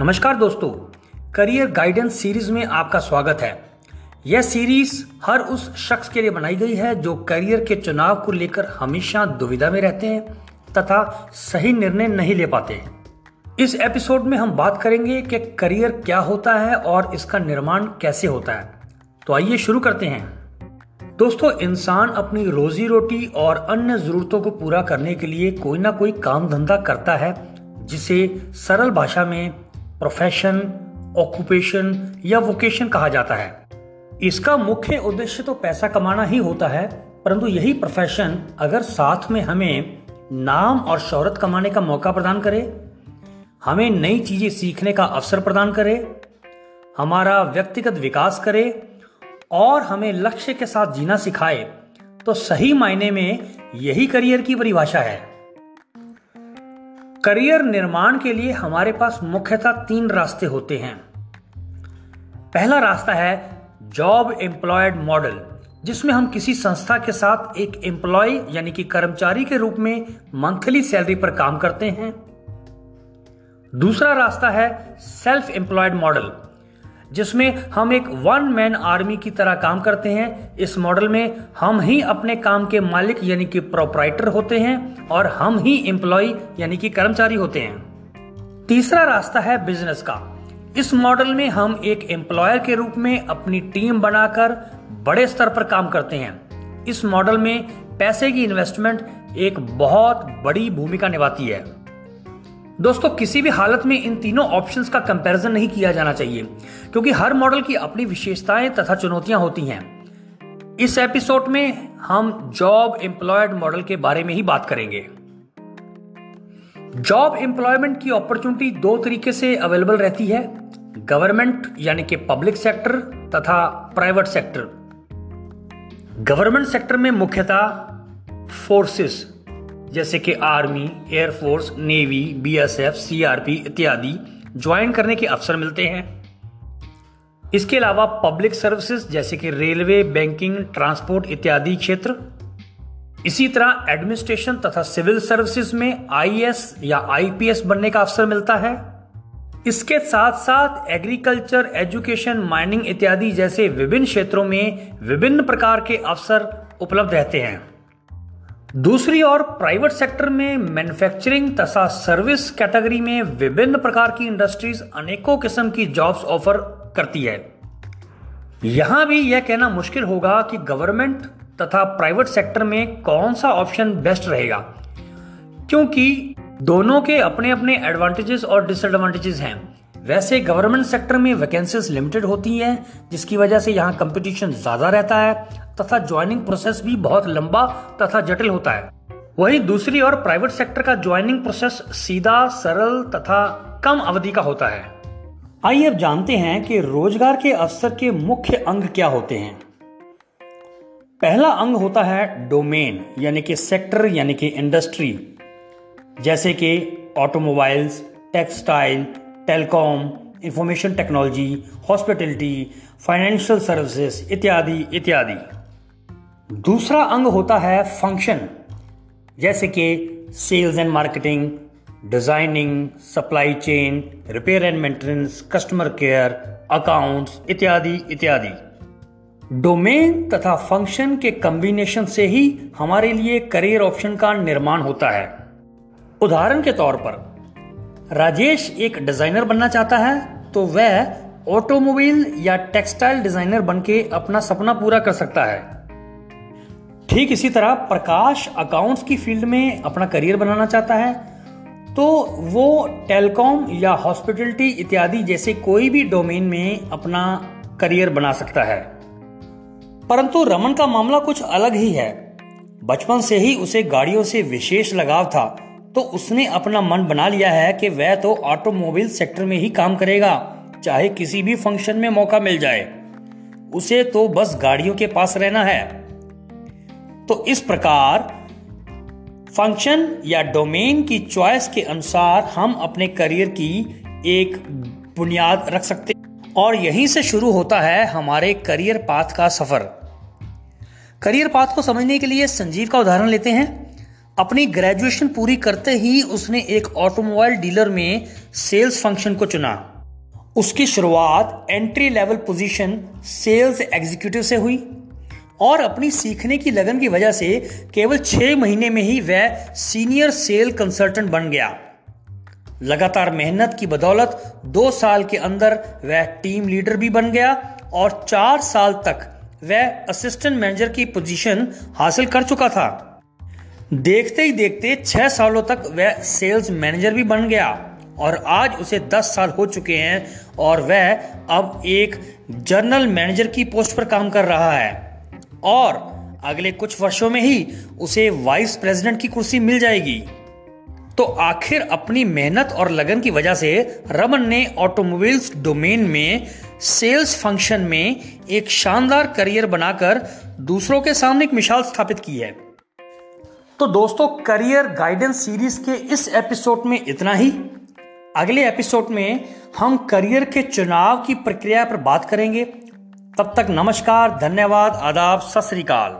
नमस्कार दोस्तों, career guidance series में आपका स्वागत है। यह सीरीज़ हर उस शख्स के लिए बनाई गई है जो करियर के चुनाव को लेकर हमेशा दुविधा में रहते हैं तथा सही निर्णय नहीं ले पाते। इस एपिसोड में हम बात करेंगे कि करियर क्या होता है और इसका निर्माण कैसे होता है। तो आइए शुरू करते हैं। दोस्तों, इंसान अपनी रोजी रोटी और अन्य जरूरतों को पूरा करने के लिए कोई ना कोई काम धंधा करता है, जिसे सरल भाषा में प्रोफेशन ऑक्यूपेशन या वोकेशन कहा जाता है। इसका मुख्य उद्देश्य तो पैसा कमाना ही होता है, परंतु यही प्रोफेशन अगर साथ में हमें नाम और शोहरत कमाने का मौका प्रदान करे, हमें नई चीज़ें सीखने का अवसर प्रदान करे, हमारा व्यक्तिगत विकास करे और हमें लक्ष्य के साथ जीना सिखाए तो सही मायने में यही करियर की परिभाषा है। करियर निर्माण के लिए हमारे पास मुख्यतः तीन रास्ते होते हैं। पहला रास्ता है जॉब एम्प्लॉयड मॉडल, जिसमें हम किसी संस्था के साथ एक एम्प्लॉय यानी कि कर्मचारी के रूप में मंथली सैलरी पर काम करते हैं। दूसरा रास्ता है सेल्फ एम्प्लॉयड मॉडल जिसमें हम एक वन मैन आर्मी की तरह काम करते हैं। इस मॉडल में हम ही अपने काम के मालिक यानी कि प्रोपराइटर होते हैं और हम ही एम्प्लॉय यानी कि कर्मचारी होते हैं। तीसरा रास्ता है बिज़नेस का। इस मॉडल में हम एक एम्प्लॉयर के रूप में अपनी टीम बनाकर बड़े स्तर पर काम करते हैं। इस मॉडल में पैसे की इन्वेस्टमेंट एक बहुत बड़ी भूमिका निभाती है। दोस्तों, किसी भी हालत में इन तीनों ऑप्शंस का कंपैरिजन नहीं किया जाना चाहिए, क्योंकि हर मॉडल की अपनी विशेषताएँ तथा चुनौतियाँ होती हैं। इस एपिसोड में हम जॉब एम्प्लॉयड मॉडल के बारे में ही बात करेंगे। जॉब एम्प्लॉयमेंट की अपॉर्चुनिटी दो तरीके से अवेलेबल रहती है गवर्नमेंट यानी कि पब्लिक सेक्टर तथा प्राइवेट सेक्टर गवर्नमेंट सेक्टर में मुख्यतः फोर्सेस जैसे कि army air force navy, BSF, CRP इत्यादि ज्वाइन करने के अवसर मिलते हैं। इसके अलावा पब्लिक सर्विसेज़ जैसे कि रेलवे, बैंकिंग, ट्रांसपोर्ट इत्यादि क्षेत्र। इसी तरह एडमिनिस्ट्रेशन तथा सिविल सर्विसेज़ में आईएएस या आईपीएस बनने का अवसर मिलता है। इसके साथ साथ एग्रीकल्चर, एजुकेशन, माइनिंग इत्यादि जैसे विभिन्न क्षेत्रों में विभिन्न प्रकार के अवसर उपलब्ध रहते हैं। दूसरी ओर प्राइवेट सेक्टर में मैन्युफैक्चरिंग तथा सर्विस कैटेगरी में विभिन्न प्रकार की इंडस्ट्रीज़ अनेकों किस्म की जॉब्स ऑफ़र करती है। यहाँ भी यह कहना मुश्किल होगा कि गवर्नमेंट तथा प्राइवेट सेक्टर में कौन सा ऑप्शन बेस्ट रहेगा, क्योंकि दोनों के अपने अपने एडवांटेजेस और डिसएडवांटेजेस हैं। वैसे गवर्नमेंट सेक्टर में वैकेंसीज लिमिटेड होती हैं, जिसकी वजह से यहाँ कंपटीशन ज़्यादा रहता है तथा ज्वाइनिंग प्रोसेस भी बहुत लंबा तथा जटिल होता है। वहीं दूसरी ओर प्राइवेट सेक्टर का ज्वाइनिंग प्रोसेस सीधा, सरल तथा कम अवधि का होता है। आइए अब जानते हैं कि रोज़गार के अवसर के मुख्य अंग क्या होते हैं। पहला अंग होता है डोमेन यानी कि सेक्टर यानी कि इंडस्ट्री जैसे कि automobiles textile telecom information technology hospitality financial services इत्यादि इत्यादि। दूसरा अंग होता है फ़ंक्शन जैसे कि sales and marketing designing supply chain repair and maintenance customer care accounts इत्यादि इत्यादि। डोमेन तथा फ़ंक्शन के कॉम्बिनेशन से ही हमारे लिए करियर ऑप्शन का निर्माण होता है। उदाहरण के तौर पर, राजेश एक डिज़ाइनर बनना चाहता है तो वह ऑटोमोबाइल या टेक्सटाइल डिज़ाइनर बन के अपना सपना पूरा कर सकता है। ठीक इसी तरह प्रकाश अकाउंट्स की फ़ील्ड में अपना करियर बनाना चाहता है तो वो टेलीकॉम या हॉस्पिटलिटी इत्यादि जैसे कोई भी डोमेन में अपना करियर बना सकता है। परंतु रमन का मामला कुछ अलग ही है। बचपन से ही उसे गाड़ियों से विशेष लगाव था तो उसने अपना मन बना लिया है कि वह तो ऑटोमोबाइल सेक्टर में ही काम करेगा, चाहे किसी भी फ़ंक्शन में मौका मिल जाए। उसे तो बस गाड़ियों के पास रहना है। तो इस प्रकार फ़ंक्शन या डोमेन की चॉइस के अनुसार हम अपने करियर की एक बुनियाद रख सकते और यहीं से शुरू होता है हमारे करियर पाथ का सफ़र। करियर पाथ को समझने के लिए संजीव का उदाहरण लेते हैं। अपनी ग्रेजुएशन पूरी करते ही उसने एक ऑटोमोबाइल डीलर में सेल्स फ़ंक्शन को चुना। उसकी शुरुआत entry level position sales executive से हुई। और अपनी सीखने की लगन की वजह से केवल छह महीने में ही वह सीनियर सेल कंसल्टेंट बन गया। लगातार मेहनत की बदौलत दो साल के अंदर वह टीम लीडर भी बन गया और चार साल तक वह असिस्टेंट मैनेजर की पोजीशन हासिल कर चुका था। देखते ही देखते छह सालों तक वह सेल्स मैनेजर भी बन गया और आज उसे दस साल हो चुके हैं और वह अब एक जनरल मैनेजर की पोस्ट पर काम कर रहा है। और अगले कुछ वर्षों में ही उसे वाइस प्रेसिडेंट की कुर्सी मिल जाएगी। तो आखिर अपनी मेहनत और लगन की वजह से रमन ने ऑटोमोबाइल्स डोमेन में सेल्स फ़ंक्शन में एक शानदार करियर बनाकर दूसरों के सामने एक मिसाल स्थापित की है। तो दोस्तों, करियर गाइडेंस सीरीज़ के इस एपिसोड में इतना ही। अगले एपिसोड में हम करियर के चुनाव की प्रक्रिया पर बात करेंगे। तब तक नमस्कार धन्यवाद आदाब सत श्रीकाल